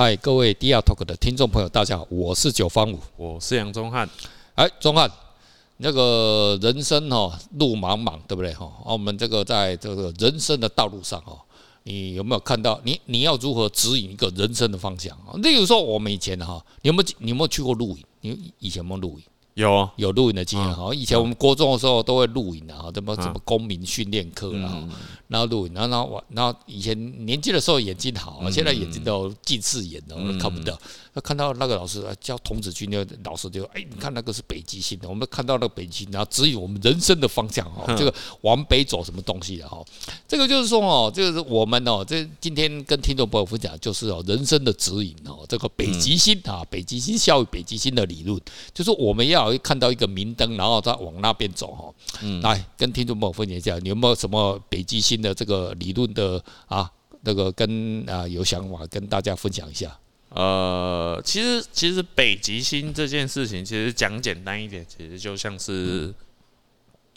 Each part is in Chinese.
嗨，各位 DR Talk 的听众朋友，大家好，我是九方五，我是杨宗汉。哎，宗汉，那个人生哈路茫茫，对不对哈？啊，我们这个在这个人生的道路上哦，你有没有看到你你要如何指引一个人生的方向啊？例如说，我们以前哈，你有没有你有没有去过露营？你以前有没有露营？有有录影的经验哈，以前我们国中的时候都会录影的哈，怎么怎么公民训练课然后然后录影，然后然后我然后以前年轻的时候眼睛好，现在眼睛都近视眼了，看不到。那看到那个老师教童子军，那个老师就哎，你看那个是北极星的，我们看到那个北极星，然后指引我们人生的方向哈，这个往北走什么东西的哈，这个就是说哦，这个是我们哦，这今天跟听众朋友分享就是哦，人生的指引哦，这个北极星啊，北极星效应，北极星的理论，就是我们要看到一个明灯，然后再往那边走哈。嗯，来跟听众朋友分享一下，你有没有什么北极星的这个理论的啊？那个跟啊有想法跟大家分享一下。呃，其实其实北极星这件事情，其实讲简单一点，其实就像是，嗯、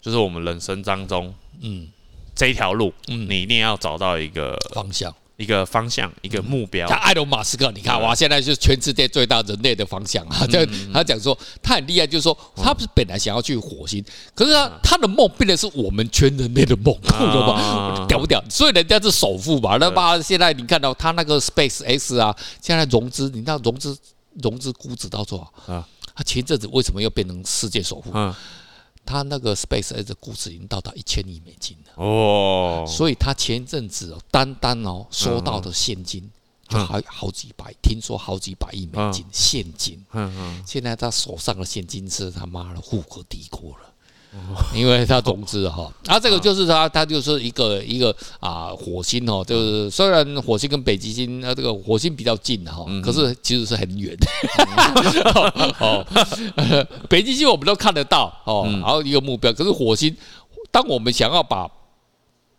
就是我们人生当中，嗯，这一条路，嗯，你一定要找到一个方向。一个方向，一个目标。他埃隆·马斯克，你看哇，现在就是全世界最大人类的方向啊！就他讲说，他很厉害，就是说，他不是本来想要去火星，可是他他的梦变的是我们全人类的梦，懂吗？屌不屌？所以人家是首富嘛。那爸现在你看到他那个 Space X 啊，现在融资，你知道融资融资估值到多少啊？他前阵子为什么又变成世界首富？他那个 Space X 的估值已经到达一千亿美金了。哦，所以他前一阵子哦，单单哦收到的现金就好好几百，听说好几百亿美金现金，现在他手上的现金是他妈的富可敌国了。因为它融资哈，啊，这个就是它，它就是一个一个啊，火星哦，就是虽然火星跟北极星啊，这个火星比较近哈，可是其实是很远。哦，北极星我们都看得到哦，然后一个目标，可是火星，当我们想要把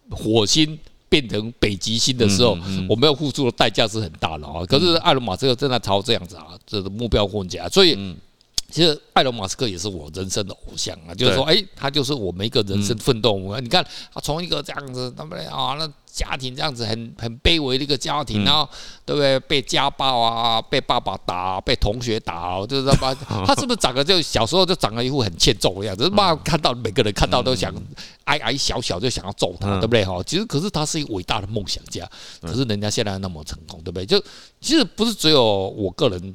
火星变成北极星的时候，我们要付出的代价是很大的啊。可是艾伦马斯克正在朝这样子啊，这个目标混家，所以。其实，埃隆·马斯克也是我人生的偶像啊，就是说，哎，他就是我们一个人生奋斗。你看，他从一个这样子，对不对啊？那家庭这样子很很卑微的一个家庭，然后对不对？被家暴啊，被爸爸打，被同学打，就是他 他是不是长得就小时候就长了一副很欠揍的样子？妈，看到每个人看到都想矮矮小小就想要揍他，对不对哈？其实可是他是一个伟大的梦想家，可是人家现在那么成功，对不对？就其实不是只有我个人，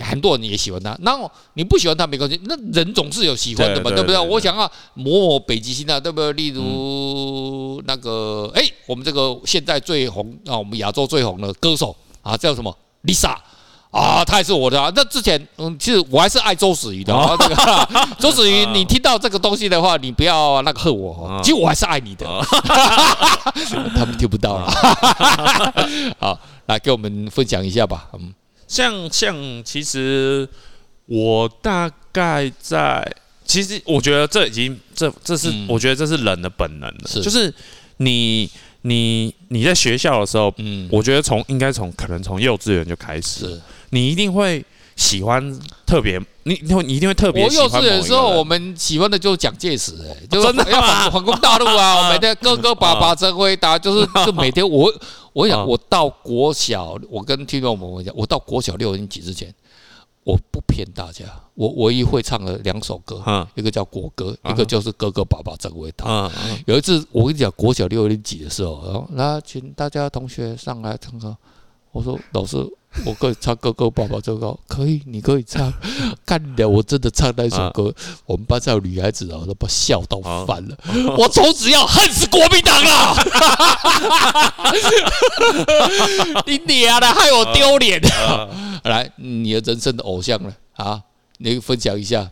很多人也喜欢他。然后你不喜欢他没关系，那人总是有喜欢的嘛，对不对？我想要摸北极星啊，对不对？例如那个，哎，我们这个现在最红啊，我们亚洲最红的歌手啊，叫什么？Lisa 啊，他也是我的啊。那之前，嗯，其实我还是爱周子瑜的。这个 周子瑜，你听到这个东西的话，你不要那个恨我。其实我还是爱你的。他们听不到了。好。来给我们分享一下吧。嗯，像像其实我大概在，其实我觉得这已经这这是我觉得这是人的本能了，是就是你你你在学校的时候，嗯，我觉得从应该从可能从幼稚园就开始，是你一定会。喜欢特别，你你你一定会特别。我幼稚园的时候，我们喜欢的就 是蒋介石，哎，就真的要反反攻大陆啊！我每天哥哥爸爸真伟大，就是 就每天我我想我到国小，我跟听众朋友讲，我到国小六年级之前，我不骗大家，我唯一会唱的两首歌，一个叫国歌，一个就是哥哥爸爸真伟大。有一次我跟你讲，国小六年级的时候，然后那请大家同学上来唱歌，我说老师。我可以唱哥哥爸爸这个可以，你可以唱。干了，我真的唱那首歌，我们班上有女孩子啊，都把笑到翻了。我从此要恨死国民党了！你娘的，害我丢脸！来，你的人生的偶像了啊！你分享一下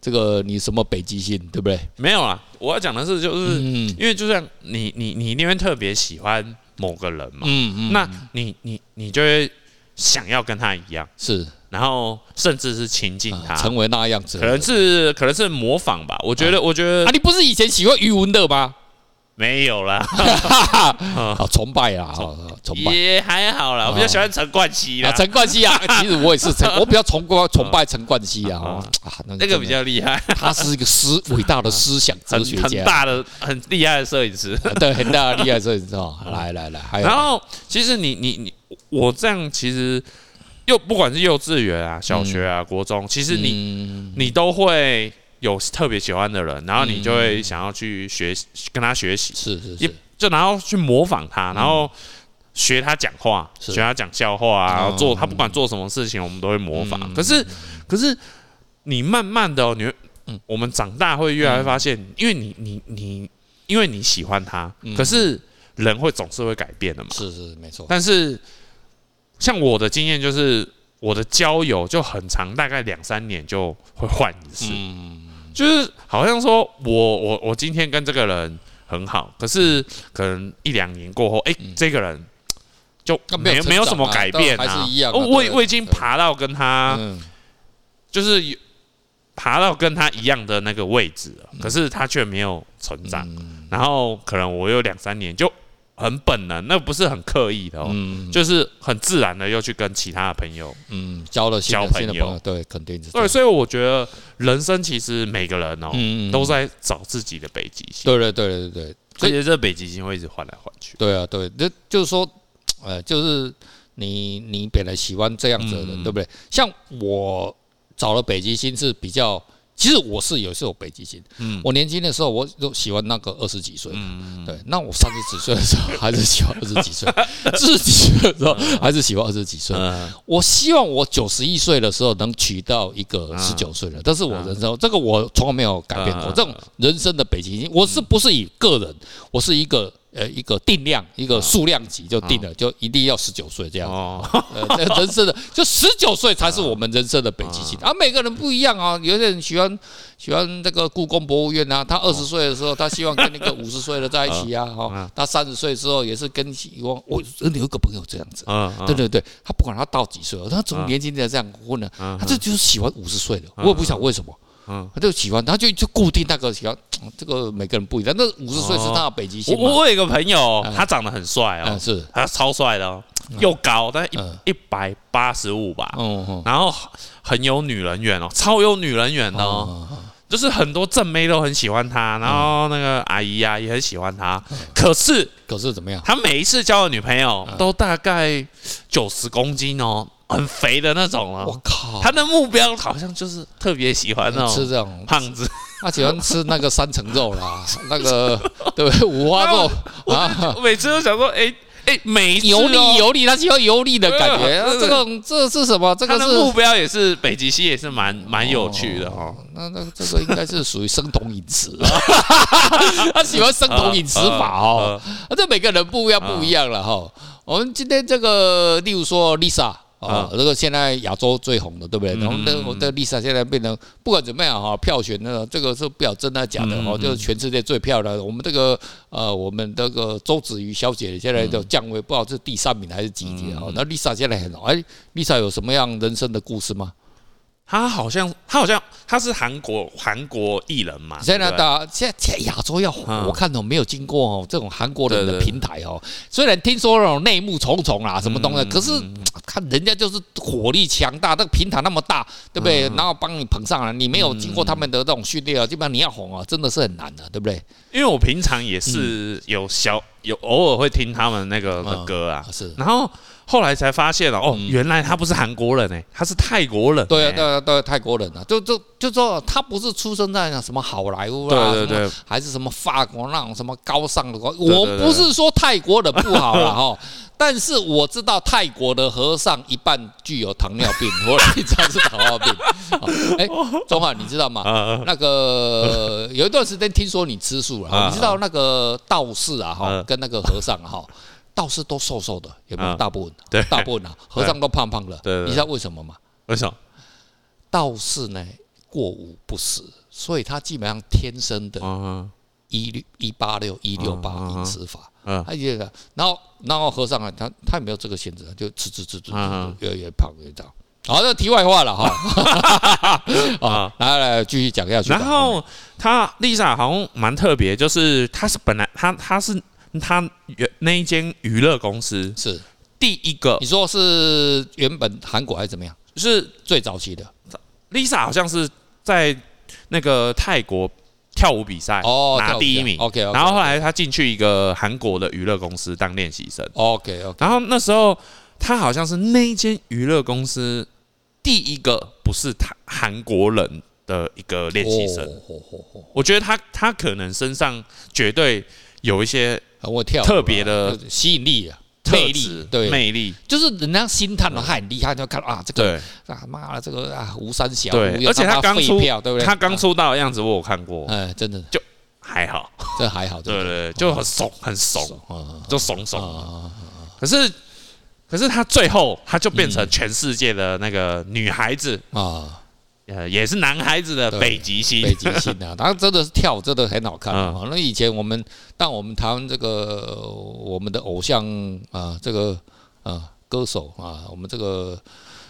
这个你什么北极星，对不对？没有啊，我要讲的是，就是因为就像你你你那边特别喜欢某个人嘛，嗯嗯，那你你你就会。想要跟他一样是，然后甚至是亲近他，成为那样子，可能是可能是模仿吧。我觉得，我觉得啊，你不是以前喜欢余文乐吗？没有啦，好崇拜啊，崇拜。也还好啦。我比较喜欢陈冠希啦，陈冠希啊，其实我也是陈，我比较崇拜崇拜陈冠希啊，啊，那个比较厉害，他是一个思伟大的思想哲学家，很大的很厉害的摄影师，对，很大的厉害摄影师哦。来来来，然后其实你你你。我这样其实，又不管是幼稚园啊、小学啊、国中，其实你你都会有特别喜欢的人，然后你就会想要去学跟他学习，是是是，就然后去模仿他，然后学他讲话，学他讲笑话啊，然后做他不管做什么事情，我们都会模仿。可是可是你慢慢的，你会，我们长大会越来越发现，因为你你你，因为你喜欢他，可是人会总是会改变的嘛，是是没错，但是。像我的经验就是，我的交友就很长，大概两三年就会换一次。嗯，就是好像说我我我今天跟这个人很好，可是可能一两年过后，哎，这个人就没没有什么改变啊。我我我已经爬到跟他，就是爬到跟他一样的那个位置了，可是他却没有成长。然后可能我有两三年就。很本能，那不是很刻意的哦，嗯、就是很自然的又去跟其他的朋友，嗯，交了交朋友，对，肯定是。对，所以我觉得人生其实每个人哦，嗯、都在找自己的北极星。对对对对对，所以这北极星会一直换来换去。对啊，对，那就是说，呃，就是你你本来喜欢这样子的人，嗯、对不对？像我找了北极星是比较。其实我是有时候北极星。嗯，我年轻的时候我就喜欢那个二十几岁。嗯，对，那我三十几岁的时候还是喜欢二十几岁，四十几岁的时候还是喜欢二十几岁。我希望我九十一岁的时候能娶到一个十九岁的，但是我人生这个我从来没有改变过。这种人生的北极星，我是不是以个人？我是一个。呃，一个定量，一个数量级就定了，就一定要十九岁这样。哦，呃，人生的就十九岁才是我们人生的北极星啊。每个人不一样啊，有些人喜欢喜欢这个故宫博物院啊。他二十岁的时候，他希望跟那个五十岁的在一起啊。哈，他三十岁之后也是跟希望。我真的有一个朋友这样子。嗯，对对对，他不管他到几岁，他从年轻的这样混呢，他这就是喜欢五十岁的。我也不晓得为什么。嗯，他就喜欢，他就就固定那个喜欢，这个每个人不一样。那五十岁是他的北极星。我我有一个朋友，他长得很帅哦，是，他超帅的哦，又高，但一一百八十五吧，然后很有女人缘哦，超有女人缘哦，就是很多正妹都很喜欢他，然后那个阿姨啊也很喜欢他。可是可是怎么样？他每一次交的女朋友都大概九十公斤哦。很肥的那种了，我靠！他的目标好像就是特别喜欢那种吃这种胖子，他喜欢吃那个三层肉啦，那个对不对？五花肉啊！我每次都想说，哎哎，每油腻油腻，他喜欢油腻的感觉。这种这是什么？这个是目标也是北极星，也是蛮蛮有趣的哦。那那这个应该是属于生酮饮食，他喜欢生酮饮食法哦。这每个人不一样不一样了哈。我们今天这个，例如说 Lisa。哦，这个现在亚洲最红的，对不对？然后那我的 Lisa 现在变成不管怎么样哈，票选那个这个是不晓得真的假的哦，就是全世界最漂亮的。我们这个呃，我们这个周子瑜小姐现在就降位不知道是第三名还是几级哦。那 Lisa 现在很红，哎，Lisa 有什么样人生的故事吗？他好像，他好像他是韩国韩国艺人嘛。现在大现在亚洲要红，我看到没有经过哦这种韩国人的平台哦。虽然听说那种内幕重重啊，什么东西，可是看人家就是火力强大，那个平台那么大，对不对？然后帮你捧上来，你没有经过他们的这种训练啊，基本上你要红啊，真的是很难的，对不对？因为我平常也是有小有偶尔会听他们那个的歌啊，是，然后。后来才发现了哦，原来他不是韩国人哎，他是泰国人。对啊，对啊，对，泰国人啊，就就就说他不是出生在那什么好莱坞啊，对对对，还是什么法国那种什么高尚的国。我不是说泰国的不好了哈，但是我知道泰国的和尚一半具有糖尿病，或者一半是糖尿病。哎，中华你知道吗？那个有一段时间听说你吃素了，你知道那个道士啊哈，跟那个和尚哈。道士都瘦瘦的，有没有？大部分，对，大部分啊，和尚都胖胖的。对，你知道为什么吗？为什么？道士呢，过午不食，所以他基本上天生的，一六一八六一六八饮食法。嗯，他觉得，然后然后和尚啊，他他也没有这个限制，就吃吃吃吃，越来越胖越长。好，这题外话了哈。啊，来来继续讲下去。然后他 Lisa 好像蛮特别，就是他是本来他他是。他原那一间娱乐公司是第一个，你说是原本韩国还是怎么样？是最早期的。Lisa 好像是在那个泰国跳舞比赛哦拿第一名，OK，然后后来他进去一个韩国的娱乐公司当练习生，OK，OK。然后那时候他好像是那一间娱乐公司第一个不是他韩国人的一个练习生。我觉得他他可能身上绝对有一些我跳特别的吸引力啊。魅力，对，魅力。就是人家心态的，他很厉害，就看啊，这个啊妈的，这个啊吴三小，对，而且他刚出，对不对？他刚出道的样子我有看过，哎，真的。就还好，这还好，对对，就很怂，很怂，就怂怂。可是，可是他最后他就变成全世界的那个女孩子。啊。呃，也是男孩子的北极星，北极星啊，他真的是跳，真的很好看啊。那以前我们，但我们台湾这个我们的偶像啊，这个啊歌手啊，我们这个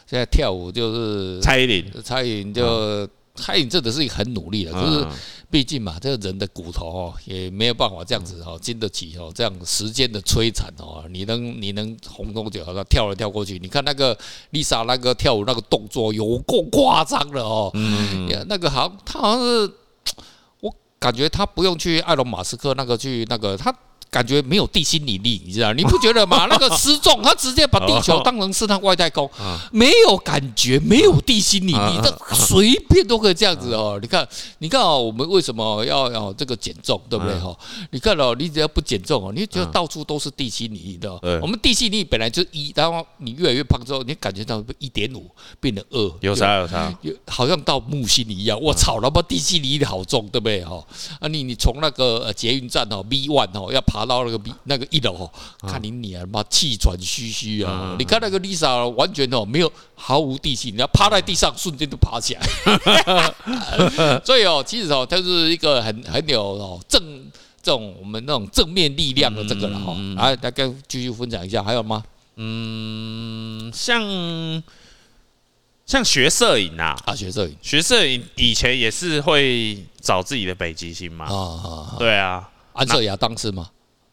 现在跳舞就是蔡依林，蔡依林就。他也真的是很努力的，就是毕竟嘛，这个人的骨头哦，也没有办法这样子哦，经得起哦这样时间的摧残哦。你能你能红多久？好像跳来跳过去，你看那个 Lisa 那个跳舞那个动作有够夸张的哦。嗯，那个好像他好像是，我感觉他不用去埃隆马斯克那个去那个他。感觉没有地心引力，你知道？你不觉得吗？那个失重，他直接把地球当成是他外太空，没有感觉，没有地心引力，这随便都可以这样子哦。你看，你看哦，我们为什么要要这个减重，对不对？哈，你看哦，你只要不减重哦，你觉得到处都是地心引力的。我们地心引力本来就一，然后你越来越胖之后，你感觉到一点五变成二，有啥有啥？好像到木星一样。我操，那么地心引力好重，对不对？哈，啊，你你从那个捷运站哦，V one 哦，要爬。爬到那个那个一楼，看你你啊妈气喘吁吁啊！你看那个 Lisa 完全哦没有毫无地气，你要趴在地上瞬间就爬起来。所以哦，其实哦，它是一个很很有哦正这种我们那种正面力量的这个了哈。来，大家继续分享一下，还有吗？嗯，像像学摄影啊，啊学摄影，学摄影以前也是会找自己的北极星嘛。啊啊，对啊，安瑟亚当时吗？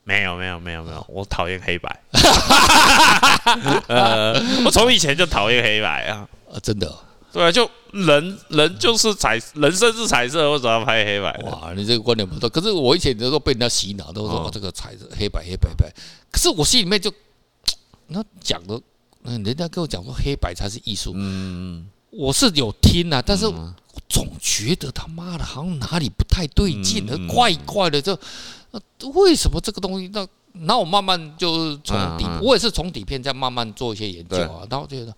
没有没有没有没有，我讨厌黑白。呃，我从以前就讨厌黑白啊，真的。对啊，就人人就是彩，人生是彩色，为什么要拍黑白？哇，你这个观点不错。可是我以前都被人家洗脑，都说这个彩色黑白黑白白。可是我心里面就那讲的，嗯人家跟我讲说黑白才是艺术。嗯，我是有听啊，但是总觉得他妈的好像哪里不太对劲，怪怪的就。为什么这个东西？那那我慢慢就是从底，我也是从底片再慢慢做一些研究啊，然后觉得。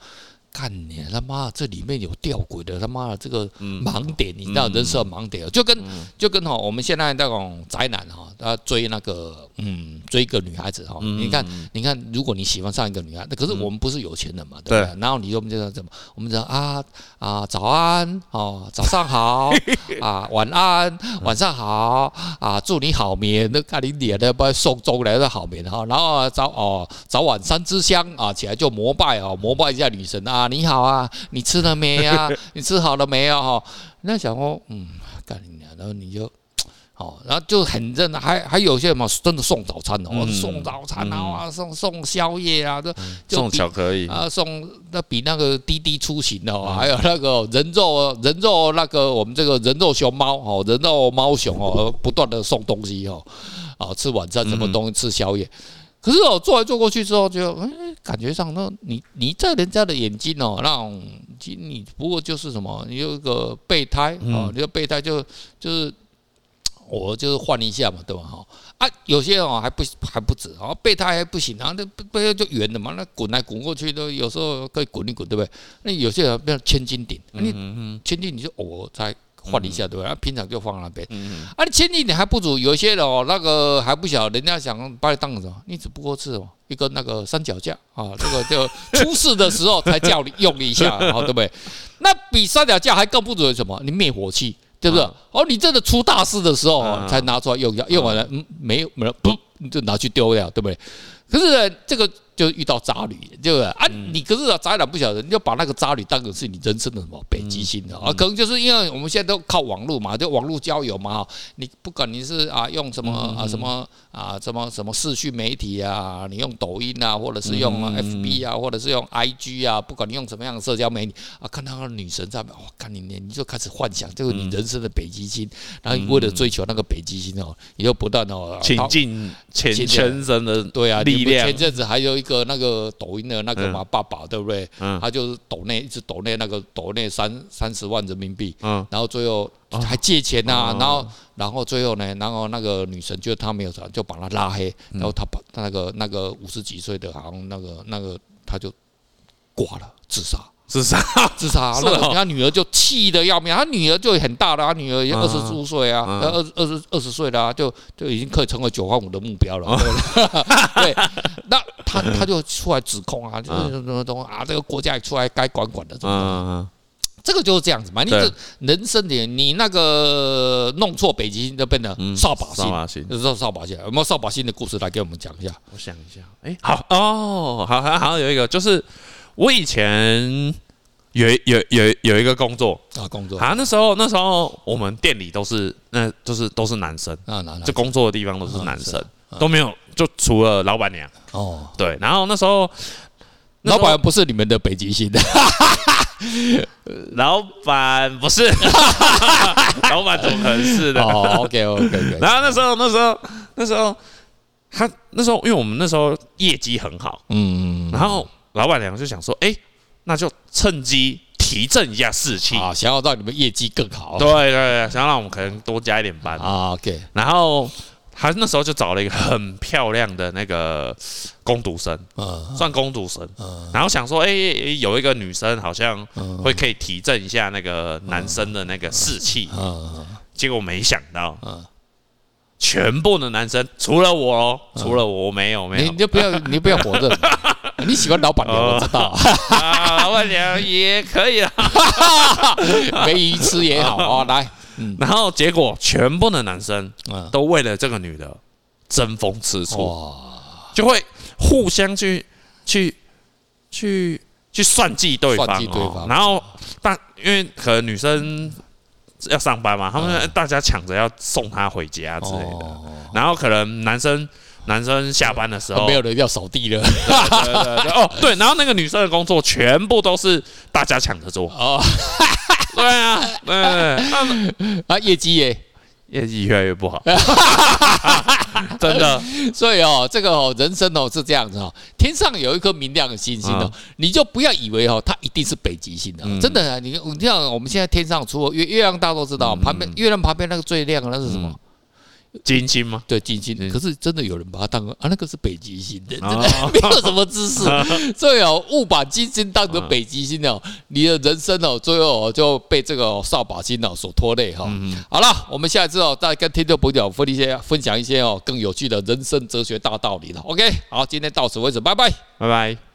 看你他妈，这里面有吊诡的他妈的这个盲点，你知道人设盲点，就跟就跟哈我们现在那种宅男哈，他追那个嗯追一个女孩子哈，你看你看，如果你喜欢上一个女孩，那可是我们不是有钱人嘛，对不对？然后你就我们就怎么，我们讲啊啊早安哦，早上好 啊，晚安晚上好啊，祝你好眠，那看你脸的不送终来的好眠哈，然后早哦早晚三支香啊，起来就膜拜哦，膜拜一下女神啊。你好啊，你吃了没呀？你吃好了没有？哈，那想说，嗯，干你娘，然后你就，哦，然后就很认，还还有些什么真的送早餐哦，送早餐啊，送送宵夜啊，这送巧克力。啊，送那比那个滴滴出行的，还有那个人肉人肉那个我们这个人肉熊猫哦，人肉猫熊哦，不断的送东西哦，啊，吃晚餐什么东西，吃宵夜。可是哦，坐来坐过去之后，就哎，感觉上那你你在人家的眼睛哦，那种你不过就是什么，你有一个备胎啊，你的备胎就就是我就是换一下嘛，对吧？哈啊，有些哦还不还不止哦，备胎还不行，然后那备胎就圆的嘛，那滚来滚过去都有时候可以滚一滚，对不对？那有些人变成千斤顶，你千斤你就偶尔才。换一下对吧？平常就放那边。啊，你千斤顶还不足，有一些人哦，那个还不晓，人家想把你当什么？你只不过是哦一个那个三脚架啊，这个就出事的时候才叫你用一下，好对不对？那比三脚架还更不足的什么？你灭火器，对不对？哦，你真的出大事的时候才拿出来用一下，用完了嗯没有没有，不你就拿去丢掉，对不对？可是这个。就遇到渣女，对不对啊？你可是啊，渣男不晓得，你就把那个渣女当成是你人生的什么北极星的啊？可能就是因为我们现在都靠网络嘛，就网络交友嘛。你不管你是啊用什么啊什么啊什么什么视讯媒体啊，你用抖音啊，或者是用 FB 啊，或者是用 IG 啊，不管你用什么样的社交媒体啊，看到那个女神在那看你你你就开始幻想，就是你人生的北极星，然后你为了追求那个北极星哦，你就不断哦，倾尽全全身的对啊力量。前阵子还有一个那个抖音的那个嘛，爸爸对不对？嗯，他就是抖内一直抖内那个抖内三三十万人民币，嗯，然后最后还借钱呐，然后然后最后呢，然后那个女神觉得他没有查，就把他拉黑，然后他把那个那个五十几岁的，好像那个那个他就挂了，自杀。自杀，自杀。那个他女儿就气得要命，他女儿就很大了，他女儿也二十出岁啊，二二十二十岁了，就就已经可以成为九万五的目标了。对，那他 他就出来指控啊，就是什么东啊，这个国家也出来该管管的，嗯，这个就是这样子嘛。你这人生点，你那个弄错北极星就变成扫把星，就是扫把星。有没有扫把星的故事来给我们讲一下？我想一下，哎，好哦，好，好像有一个就是。我以前有有有有一个工作。啊，工作。啊，那时候那时候我们店里都是那就是都是男生。啊，就工作的地方都是男生，都没有，就除了老板娘。哦，对，然后那时候老板不是你们的北极星。的，老板不是，老板怎么可能是的？哦，OK OK，然后那时候那时候那时候他那时候因为我们那时候业绩很好，嗯嗯，然后。老板娘就想说：“哎，那就趁机提振一下士气。啊，想要让你们业绩更好。对对对，想要让我们可能多加一点班。啊。OK，然后他那时候就找了一个很漂亮的那个工读生，嗯，算工读生，嗯，然后想说：哎，有一个女生好像会可以提振一下那个男生的那个士气。嗯，结果没想到，嗯，全部的男生除了我哦，除了我没有没有，你就不要 你不要火热。”你喜欢老板娘，我知道。老板娘也可以啊，没鱼吃也好啊。来，然后结果全部的男生都为了这个女的争风吃醋，就会互相去去去去算计对方。然后但因为可能女生要上班嘛，他们大家抢着要送他回家之类的。然后可能男生。男生下班的时候，没有人要扫地了。对对对，哦，对，然后那个女生的工作全部都是大家抢着做。哦，对啊，对，啊，业绩耶，业绩越来越不好，真的。所以哦，这个哦，人生哦是这样子哦，天上有一颗明亮的星星哦，你就不要以为哦，它一定是北极星的，真的。啊你你像我们现在天上除了月月亮，大家都知道，旁边月亮旁边那个最亮的那是什么？金星吗？对，金星。可是真的有人把它当啊，那个是北极星的，真的 没有什么知识。最后误把金星当成北极星哦，你的人生哦，最后就被这个扫把星哦所拖累哈。好了，我们下一次哦，再跟听众朋友分一些分享一些哦更有趣的人生哲学大道理了。OK，好，今天到此为止，拜拜，拜拜。